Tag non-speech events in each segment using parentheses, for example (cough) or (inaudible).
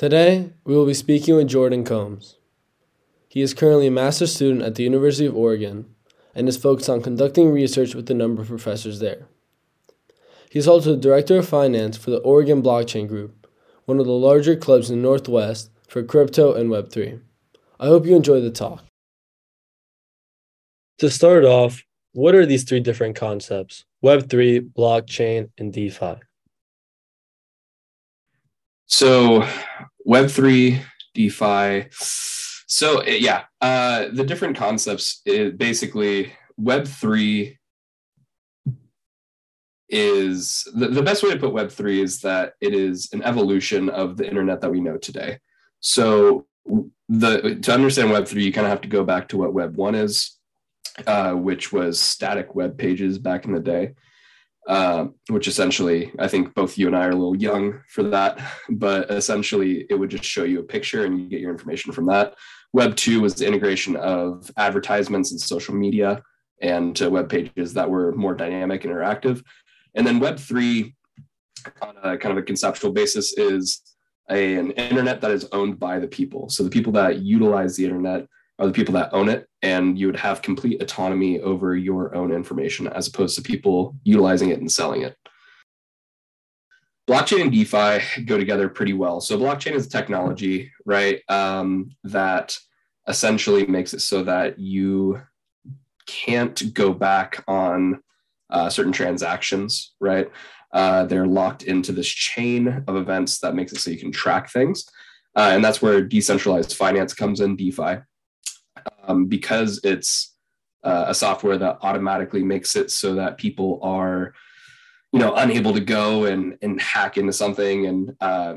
Today, we will be speaking with Jordan Combs. He is currently a master's student at the University of Oregon and is focused on conducting research with a number of professors there. He is also the Director of Finance for the Oregon Blockchain Group, one of the larger clubs in the Northwest for crypto and Web3. I hope you enjoy the talk. To start off, what are these three different concepts Web3, blockchain, and DeFi? So, Web3, DeFi. So, yeah, uh, the different concepts is basically Web3 is the, the best way to put Web3 is that it is an evolution of the internet that we know today. So, the to understand Web3, you kind of have to go back to what Web 1 is, uh, which was static web pages back in the day. Uh, which essentially, I think both you and I are a little young for that, (laughs) but essentially it would just show you a picture and you get your information from that. Web 2 was the integration of advertisements and social media and uh, web pages that were more dynamic and interactive. And then Web 3, on a kind of a conceptual basis, is a, an internet that is owned by the people. So the people that utilize the internet are the people that own it and you would have complete autonomy over your own information as opposed to people utilizing it and selling it. Blockchain and defi go together pretty well. So blockchain is a technology right um, that essentially makes it so that you can't go back on uh, certain transactions right? Uh, they're locked into this chain of events that makes it so you can track things. Uh, and that's where decentralized finance comes in defi um, because it's uh, a software that automatically makes it so that people are you know unable to go and and hack into something and uh,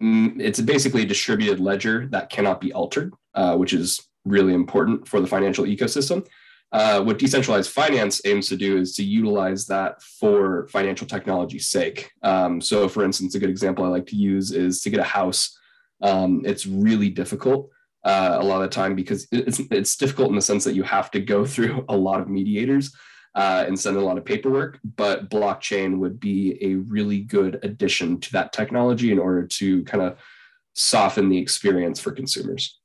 it's basically a distributed ledger that cannot be altered uh, which is really important for the financial ecosystem. Uh, what decentralized finance aims to do is to utilize that for financial technology's sake. Um, so for instance a good example i like to use is to get a house. Um, it's really difficult uh, a lot of the time because it's, it's difficult in the sense that you have to go through (laughs) a lot of mediators uh, and send a lot of paperwork. But blockchain would be a really good addition to that technology in order to kind of soften the experience for consumers.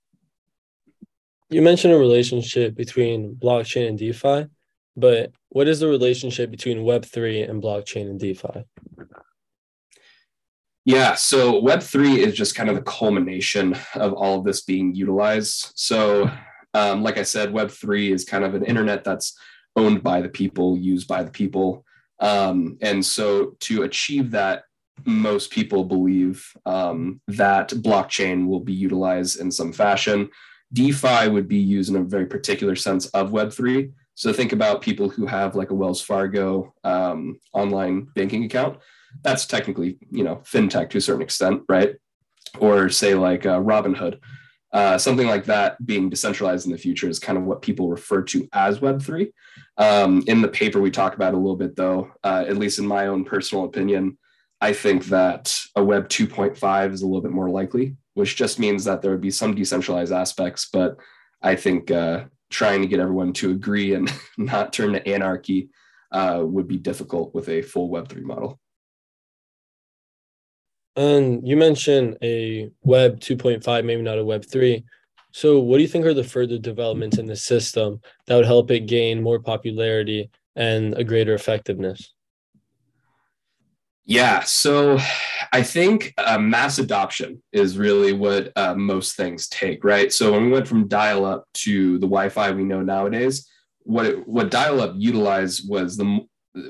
You mentioned a relationship between blockchain and DeFi, but what is the relationship between Web3 and blockchain and DeFi? Yeah, so Web3 is just kind of the culmination of all of this being utilized. So, um, like I said, Web3 is kind of an internet that's owned by the people, used by the people. Um, and so, to achieve that, most people believe um, that blockchain will be utilized in some fashion. DeFi would be used in a very particular sense of Web3. So, think about people who have like a Wells Fargo um, online banking account that's technically you know fintech to a certain extent right? Or say like uh, robinhood. Uh, something like that being decentralized in the future is kind of what people refer to as web3 um, in the paper we talk about a little bit though uh, at least in my own personal opinion i think that a web 2.5 is a little bit more likely which just means that there would be some decentralized aspects but i think uh, trying to get everyone to agree and (laughs) not turn to anarchy uh, would be difficult with a full web3 model and you mentioned a Web 2.5, maybe not a Web 3. So, what do you think are the further developments in the system that would help it gain more popularity and a greater effectiveness? Yeah, so I think uh, mass adoption is really what uh, most things take, right? So when we went from dial-up to the Wi-Fi we know nowadays, what it, what dial-up utilized was the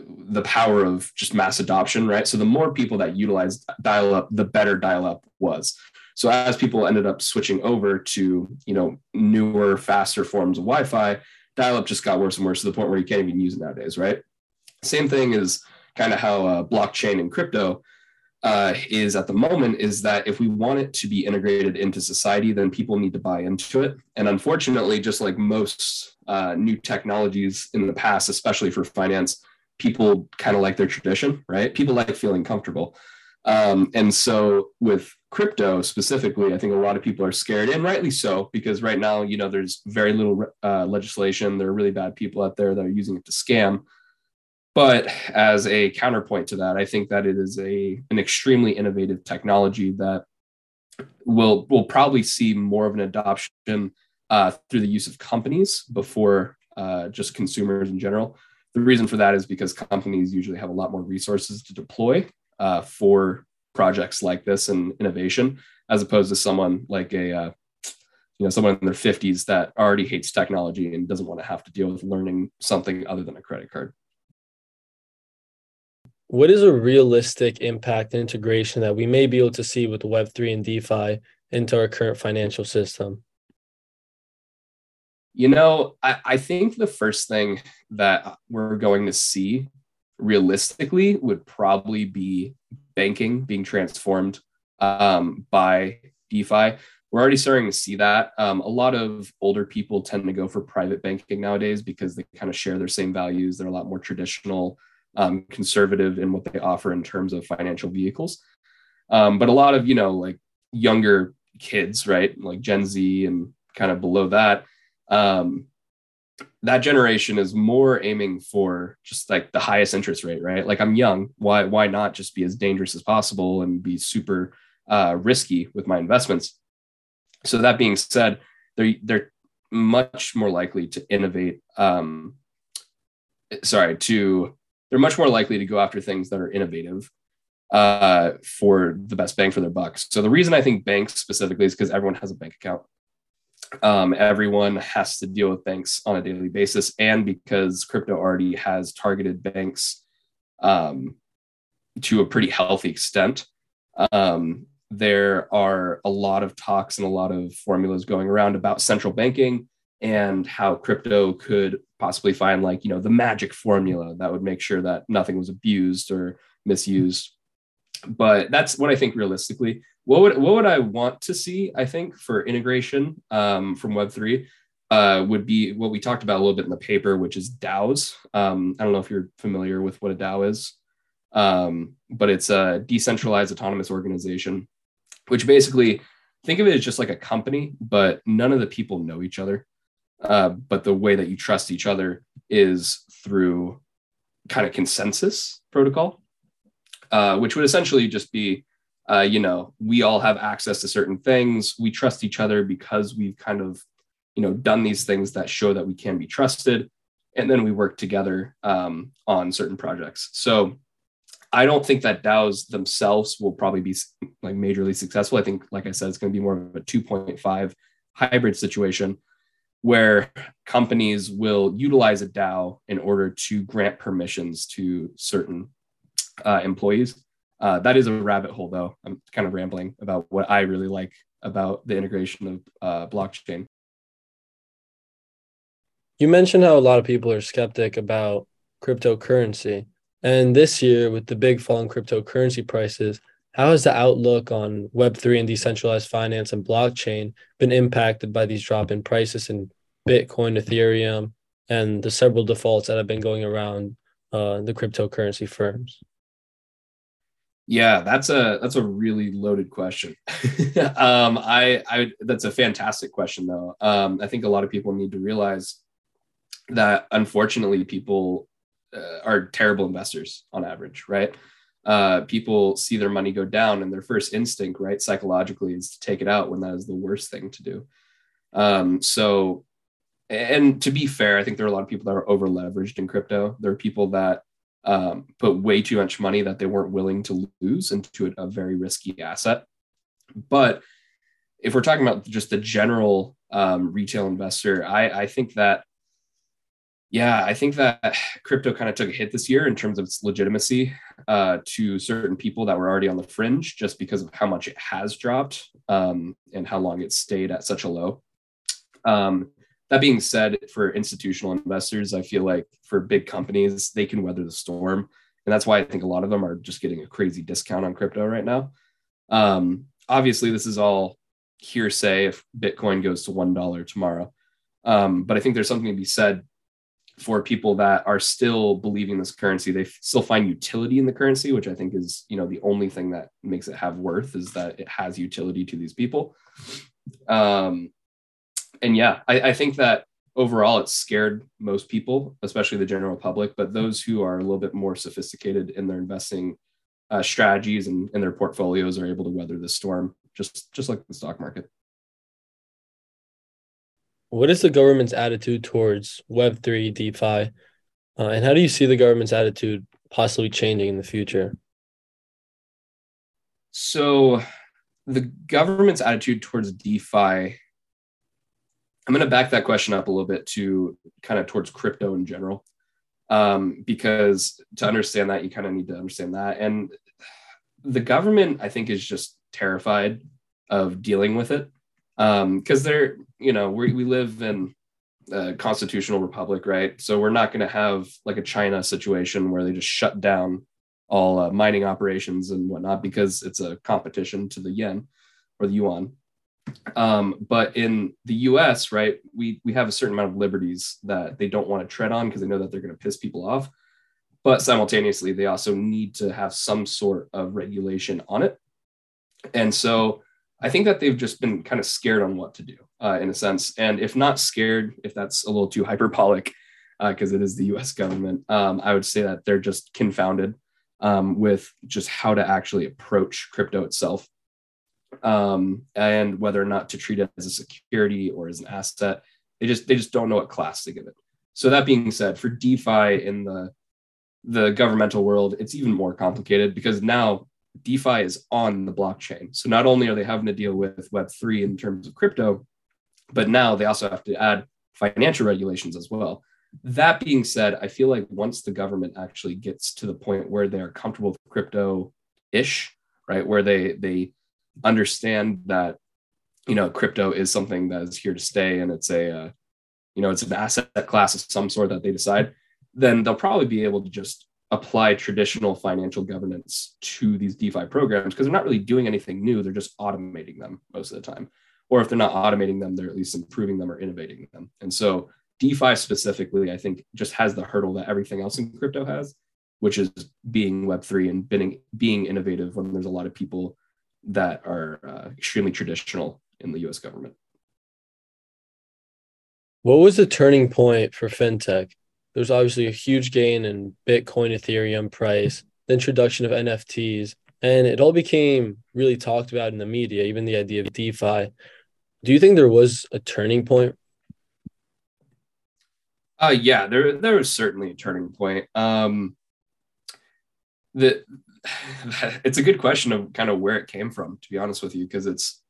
the power of just mass adoption, right? So the more people that utilized dial up, the better dial up was. So as people ended up switching over to, you know, newer, faster forms of Wi-Fi, dial up just got worse and worse to the point where you can't even use it nowadays, right? Same thing is kind of how uh, blockchain and crypto uh, is at the moment is that if we want it to be integrated into society, then people need to buy into it. And unfortunately, just like most uh, new technologies in the past, especially for finance, people kind of like their tradition, right? People like feeling comfortable. Um, and so with crypto specifically, I think a lot of people are scared, and rightly so, because right now, you know, there's very little uh, legislation. There are really bad people out there that are using it to scam. But as a counterpoint to that, I think that it is a an extremely innovative technology that we'll we'll probably see more of an adoption uh, through the use of companies before uh, just consumers in general. The reason for that is because companies usually have a lot more resources to deploy uh, for projects like this and innovation, as opposed to someone like a uh, you know someone in their 50s that already hates technology and doesn't want to have to deal with learning something other than a credit card. What is a realistic impact integration that we may be able to see with Web3 and DeFi into our current financial system? You know, I, I think the first thing that we're going to see realistically would probably be banking being transformed um, by DeFi. We're already starting to see that. Um, a lot of older people tend to go for private banking nowadays because they kind of share their same values. They're a lot more traditional, um, conservative in what they offer in terms of financial vehicles. Um, but a lot of, you know, like younger kids, right? Like Gen Z and kind of below that, um, that generation is more aiming for just like the highest interest rate, right? Like I'm young, why why not just be as dangerous as possible and be super uh, risky with my investments? So that being said, they're they're much more likely to innovate. Um, sorry, to they're much more likely to go after things that are innovative uh, for the best bang for their bucks. So the reason I think banks specifically is because everyone has a bank account. Um, everyone has to deal with banks on a daily basis, and because crypto already has targeted banks um, to a pretty healthy extent, um, there are a lot of talks and a lot of formulas going around about central banking and how crypto could possibly find like you know the magic formula that would make sure that nothing was abused or misused. But that's what i think realistically what would what would I want to see? I think for integration um, from Web three uh, would be what we talked about a little bit in the paper, which is DAOs. Um, I don't know if you're familiar with what a DAO is, um, but it's a decentralized autonomous organization, which basically think of it as just like a company, but none of the people know each other. Uh, but the way that you trust each other is through kind of consensus protocol, uh, which would essentially just be uh, you know, we all have access to certain things. We trust each other because we've kind of, you know, done these things that show that we can be trusted. And then we work together um, on certain projects. So I don't think that DAOs themselves will probably be like majorly successful. I think, like I said, it's going to be more of a 2.5 hybrid situation where companies will utilize a DAO in order to grant permissions to certain uh, employees uh, that is a rabbit hole, though. I'm kind of rambling about what I really like about the integration of uh, blockchain. You mentioned how a lot of people are skeptic about cryptocurrency. And this year, with the big fall in cryptocurrency prices, how has the outlook on Web3 and decentralized finance and blockchain been impacted by these drop in prices in Bitcoin, Ethereum, and the several defaults that have been going around uh, the cryptocurrency firms? Yeah, that's a that's a really loaded question. (laughs) um, I, I that's a fantastic question though. Um, I think a lot of people need to realize that unfortunately people uh, are terrible investors on average, right? Uh, people see their money go down, and their first instinct, right, psychologically, is to take it out when that is the worst thing to do. Um, so, and to be fair, I think there are a lot of people that are over leveraged in crypto. There are people that um, put way too much money that they weren't willing to lose into a, a very risky asset. But if we're talking about just the general um, retail investor, I, I think that, yeah, I think that (sighs) crypto kind of took a hit this year in terms of its legitimacy uh, to certain people that were already on the fringe just because of how much it has dropped um, and how long it stayed at such a low. Um, that being said, for institutional investors, I feel like for big companies, they can weather the storm. And that's why I think a lot of them are just getting a crazy discount on crypto right now. Um, obviously, this is all hearsay if Bitcoin goes to $1 tomorrow. Um, but I think there's something to be said for people that are still believing this currency. They still find utility in the currency, which I think is, you know, the only thing that makes it have worth is that it has utility to these people. Um, and yeah, I, I think that overall it scared most people, especially the general public, but those who are a little bit more sophisticated in their investing uh, strategies and, and their portfolios are able to weather the storm just just like the stock market. What is the government's attitude towards Web three DeFi, uh, and how do you see the government's attitude possibly changing in the future? So, the government's attitude towards DeFi. I'm going to back that question up a little bit to kind of towards crypto in general, um, because to understand that, you kind of need to understand that. And the government, I think, is just terrified of dealing with it because um, they're, you know, we we live in a constitutional republic, right? So we're not going to have like a China situation where they just shut down all uh, mining operations and whatnot because it's a competition to the yen or the yuan. Um, but in the U.S., right, we we have a certain amount of liberties that they don't want to tread on because they know that they're going to piss people off. But simultaneously, they also need to have some sort of regulation on it. And so I think that they've just been kind of scared on what to do uh, in a sense. And if not scared, if that's a little too hyperbolic, because uh, it is the US government, um, I would say that they're just confounded um, with just how to actually approach crypto itself um, and whether or not to treat it as a security or as an asset. They just they just don't know what class to give it. So that being said, for DeFi in the the governmental world, it's even more complicated because now DeFi is on the blockchain. So not only are they having to deal with Web3 in terms of crypto, but now they also have to add financial regulations as well. That being said, I feel like once the government actually gets to the point where they're comfortable with crypto ish, right, where they they understand that you know crypto is something that is here to stay and it's a uh, you know it's an asset class of some sort that they decide, then they'll probably be able to just apply traditional financial governance to these DeFi programs because they're not really doing anything new. They're just automating them most of the time. Or if they're not automating them, they're at least improving them or innovating them. And so DeFi specifically, I think, just has the hurdle that everything else in crypto has, which is being Web3 and being, being innovative when there's a lot of people that are uh, extremely traditional in the US government. What was the turning point for fintech? there's obviously a huge gain in Bitcoin, Ethereum price, the introduction of NFTs, and it all became really talked about in the media, even the idea of DeFi. Do you think there was a turning point? Uh, yeah, there there was certainly a turning point. Um, the (sighs) it's a good question of kind of where it came from, to be honest with you, because it's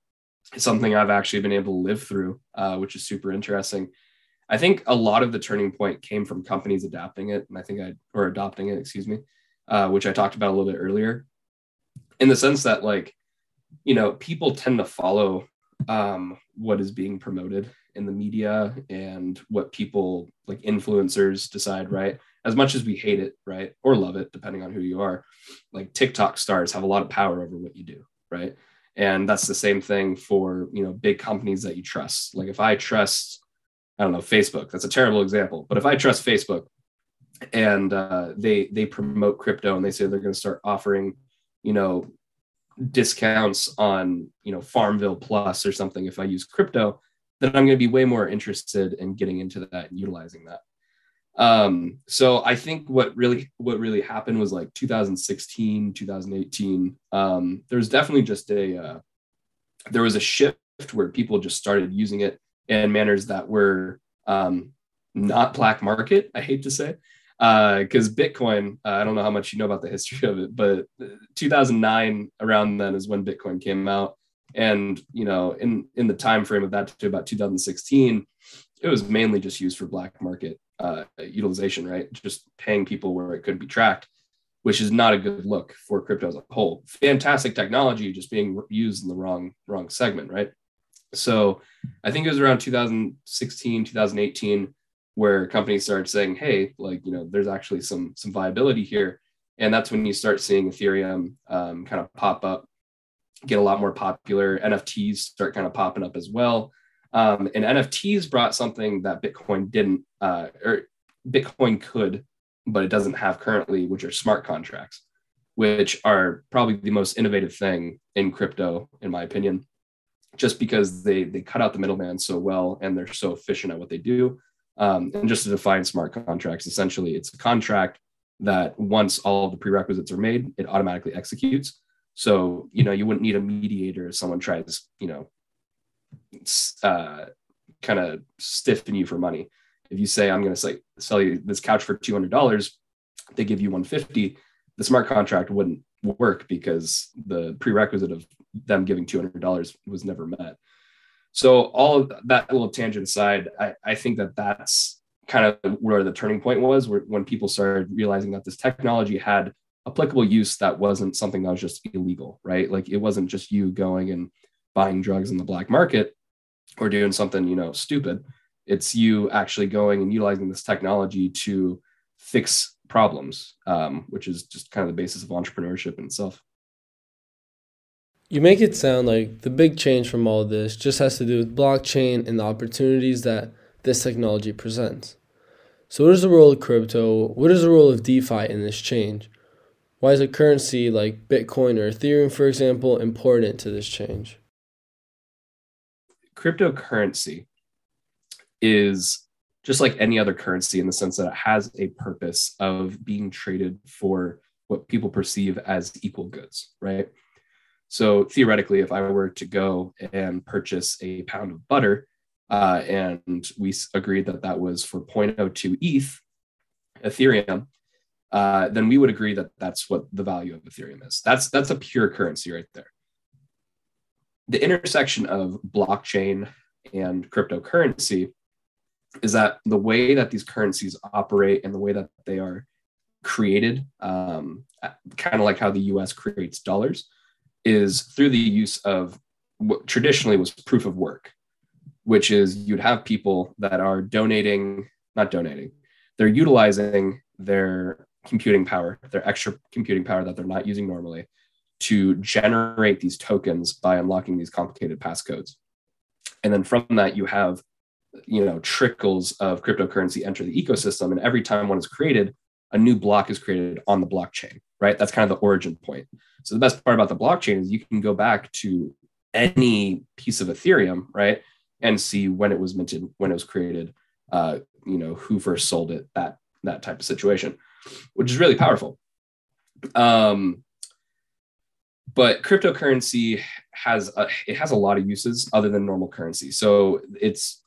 something I've actually been able to live through, uh, which is super interesting. I think a lot of the turning point came from companies adapting it, and I think I or adopting it, excuse me, uh, which I talked about a little bit earlier, in the sense that like, you know, people tend to follow um, what is being promoted in the media and what people like influencers decide, right? As much as we hate it, right, or love it, depending on who you are, like TikTok stars have a lot of power over what you do, right? And that's the same thing for you know big companies that you trust. Like if I trust I don't know, Facebook. That's a terrible example. But if I trust Facebook and uh, they they promote crypto and they say they're going to start offering, you know, discounts on, you know, Farmville Plus or something if I use crypto, then I'm going to be way more interested in getting into that and utilizing that. Um, so I think what really what really happened was like 2016, 2018. Um, there's definitely just a uh, there was a shift where people just started using it in manners that were um, not black market. I hate to say, because uh, Bitcoin. Uh, I don't know how much you know about the history of it, but 2009 around then is when Bitcoin came out, and you know, in in the time frame of that to about 2016, it was mainly just used for black market uh, utilization, right? Just paying people where it couldn't be tracked, which is not a good look for crypto as a whole. Fantastic technology, just being used in the wrong wrong segment, right? So I think it was around 2016, 2018 where companies started saying, hey, like, you know, there's actually some some viability here. And that's when you start seeing Ethereum um, kind of pop up, get a lot more popular. NFTs start kind of popping up as well. Um, and NFTs brought something that Bitcoin didn't, uh, or Bitcoin could, but it doesn't have currently, which are smart contracts, which are probably the most innovative thing in crypto, in my opinion just because they they cut out the middleman so well and they're so efficient at what they do. Um, and just to define smart contracts, essentially, it's a contract that once all the prerequisites are made, it automatically executes. So, you know, you wouldn't need a mediator if someone tries, you know, uh, kind of stiffen you for money. If you say, I'm going to sell you this couch for $200, they give you 150, the smart contract wouldn't work because the prerequisite of them giving $200 was never met. So all of that little tangent aside, I, I think that that's kind of where the turning point was where, when people started realizing that this technology had applicable use that wasn't something that was just illegal, right? Like it wasn't just you going and buying drugs in the black market or doing something, you know, stupid. It's you actually going and utilizing this technology to fix problems, um, which is just kind of the basis of entrepreneurship in itself. You make it sound like the big change from all of this just has to do with blockchain and the opportunities that this technology presents. So, what is the role of crypto? What is the role of DeFi in this change? Why is a currency like Bitcoin or Ethereum, for example, important to this change? Cryptocurrency is just like any other currency in the sense that it has a purpose of being traded for what people perceive as equal goods, right? So theoretically, if I were to go and purchase a pound of butter, uh, and we agreed that that was for 0.02 ETH, Ethereum, uh, then we would agree that that's what the value of Ethereum is. That's that's a pure currency right there. The intersection of blockchain and cryptocurrency is that the way that these currencies operate and the way that they are created, um, kind of like how the US creates dollars, is through the use of what traditionally was proof of work, which is you'd have people that are donating, not donating, they're utilizing their computing power, their extra computing power that they're not using normally to generate these tokens by unlocking these complicated passcodes. And then from that, you have you know trickles of cryptocurrency enter the ecosystem. And every time one is created a new block is created on the blockchain right? That's kind of the origin point. So the best part about the blockchain is you can go back to any piece of ethereum right? And see when it was minted when it was created uh, you know who first sold it that that type of situation which is really powerful. Um, but cryptocurrency has a, it has a lot of uses other than normal currency so it's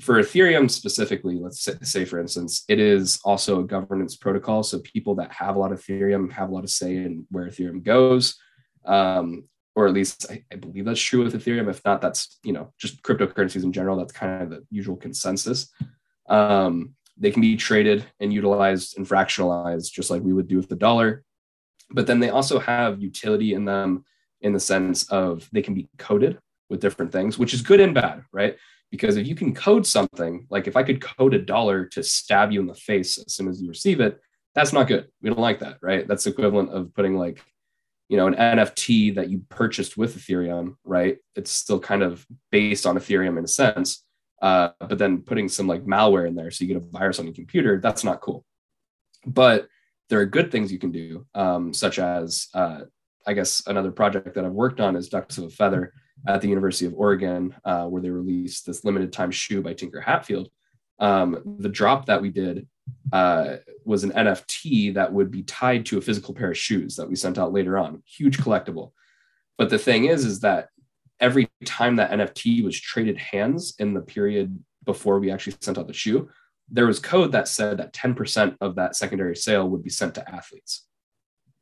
for Ethereum specifically, let's say, for instance, it is also a governance protocol. So people that have a lot of Ethereum have a lot of say in where Ethereum goes. Um, or at least I, I, believe that's true with Ethereum. If not, that's you know just cryptocurrencies in general. That's kind of the usual consensus. Um, they can be traded and utilized and fractionalized just like we would do with the dollar. But then they also have utility in them in the sense of they can be coded with different things, which is good and bad, right? Because if you can code something, like if I could code a dollar to stab you in the face as soon as you receive it, that's not good. We don't like that, right? That's equivalent of putting like, you know, an NFT that you purchased with Ethereum, right? It's still kind of based on Ethereum in a sense. Uh, but then putting some like malware in there so you get a virus on your computer, that's not cool. But there are good things you can do, um, such as uh, I guess another project that I've worked on is Ducks of a Feather at the University of Oregon, uh, where they released this limited time shoe by Tinker Hatfield. Um, the drop that we did uh, was an NFT that would be tied to a physical pair of shoes that we sent out later on. Huge collectible. But the thing is, is that every time that NFT was traded hands in the period before we actually sent out the shoe, there was code that said that 10% of that secondary sale would be sent to athletes.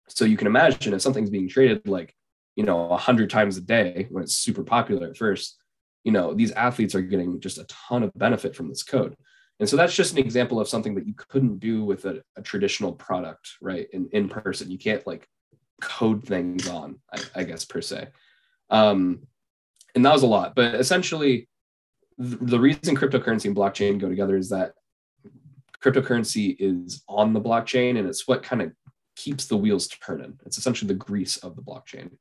So you can imagine if something's being traded like you know, a hundred times a day when it's super popular at first, you know, these athletes are getting just a ton of benefit from this code. And so that's just an example of something that you couldn't do with a, a traditional product, right? In, in person, you can't like code things on, I, I guess, per se. Um, and that was a lot, but essentially the reason cryptocurrency and blockchain go together is that cryptocurrency is on the blockchain and it's what kind of keeps the wheels turning. It's essentially the grease of the blockchain.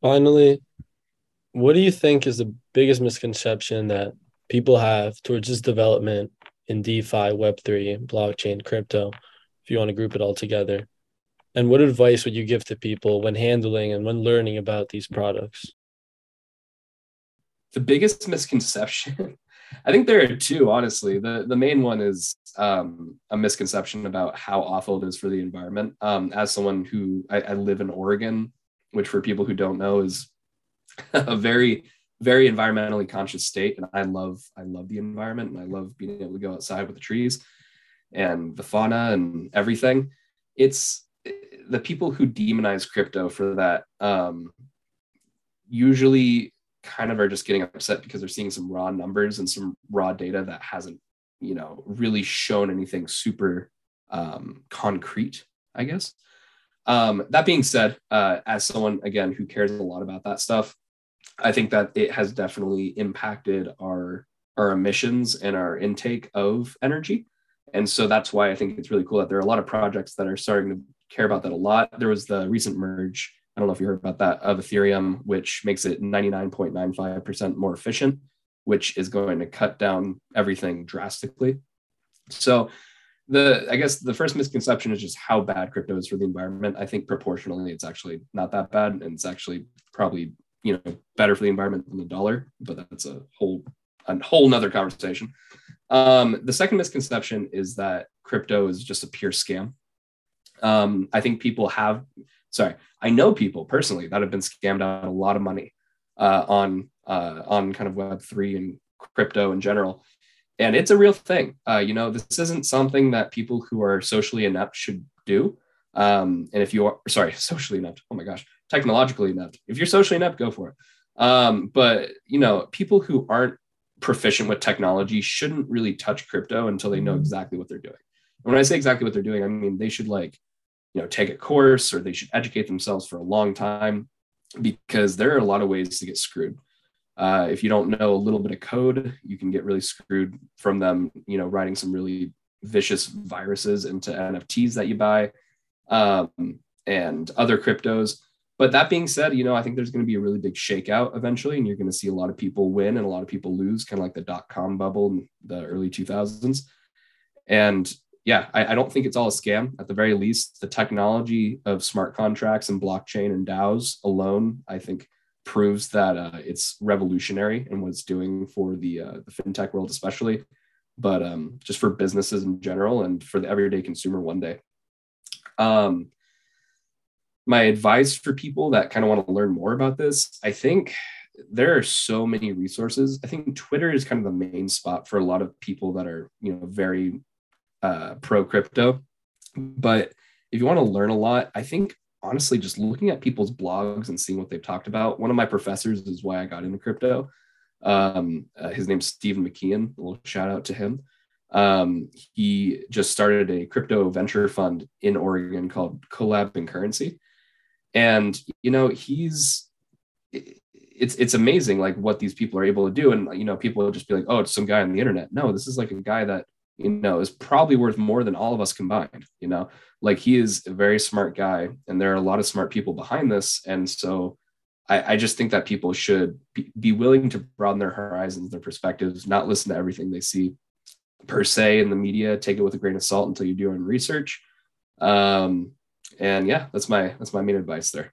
Finally, what do you think is the biggest misconception that people have towards this development in DeFi, Web3, blockchain, crypto, if you want to group it all together? And what advice would you give to people when handling and when learning about these products? The biggest misconception I think there are two, honestly. The the main one is um, a misconception about how awful it is for the environment. Um, as someone who I, I, live in Oregon, which for people who don't know is (laughs) a very very environmentally conscious state, and I love I love the environment and I love being able to go outside with the trees and the fauna and everything. It's the people who demonize crypto for that um, usually kind of are just getting upset because they're seeing some raw numbers and some raw data that hasn't you know really shown anything super um, concrete i guess. Um, that being said uh, as someone again who cares a lot about that stuff i think that it has definitely impacted our our emissions and our intake of energy. And so that's why i think it's really cool that there are a lot of projects that are starting to care about that a lot. There was the recent merge I don't know if you heard about that of Ethereum, which makes it 99.95% more efficient, which is going to cut down everything drastically. So the I guess the first misconception is just how bad crypto is for the environment. I think proportionally it's actually not that bad and it's actually probably you know better for the environment than the dollar, but that's a whole a whole nother conversation. Um, the second misconception is that crypto is just a pure scam. Um, I think people have sorry, I know people personally that have been scammed out a lot of money uh, on uh, on kind of Web three and crypto in general, and it's a real thing. Uh, you know, this isn't something that people who are socially inept should do. Um, and if you are sorry, (laughs) socially inept, oh my gosh, technologically inept. If you're socially inept, go for it. Um, but you know, people who aren't proficient with technology shouldn't really touch crypto until they know mm-hmm. exactly what they're doing. And when I say exactly what they're doing, I mean they should like you know take a course or they should educate themselves for a long time because there are a lot of ways to get screwed. Uh, if you don't know a little bit of code you can get really screwed from them you know writing some really vicious viruses into nfts that you buy um, and other cryptos. But that being said you know i think there's going to be a really big shakeout eventually and you're going to see a lot of people win and a lot of people lose kind of like the dot-com bubble in the early 2000s and yeah, I, I, don't think it's all a scam. At the very least, the technology of smart contracts and blockchain and DAOs alone, I think, proves that uh, it's revolutionary and what it's doing for the uh, the fintech world, especially, but um, just for businesses in general and for the everyday consumer one day. Um, my advice for people that kind of want to learn more about this, I think there are so many resources. I think Twitter is kind of the main spot for a lot of people that are, you know, very uh, pro crypto. But if you want to learn a lot, I think honestly, just looking at people's blogs and seeing what they've talked about. One of my professors is why I got into crypto. Um, uh, his name's Stephen McKeon. A little shout out to him. Um, he just started a crypto venture fund in Oregon called Collab and Currency, and you know he's it's it's amazing like what these people are able to do. And you know people will just be like, oh, it's some guy on the internet. No, this is like a guy that you know, is probably worth more than all of us combined. You know, like he is a very smart guy, and there are a lot of smart people behind this. And so I, I just think that people should be, be willing to broaden their horizons, their perspectives, not listen to everything they see per se in the media. Take it with a grain of salt until you do your own research. Um, and yeah, that's my that's my main advice there.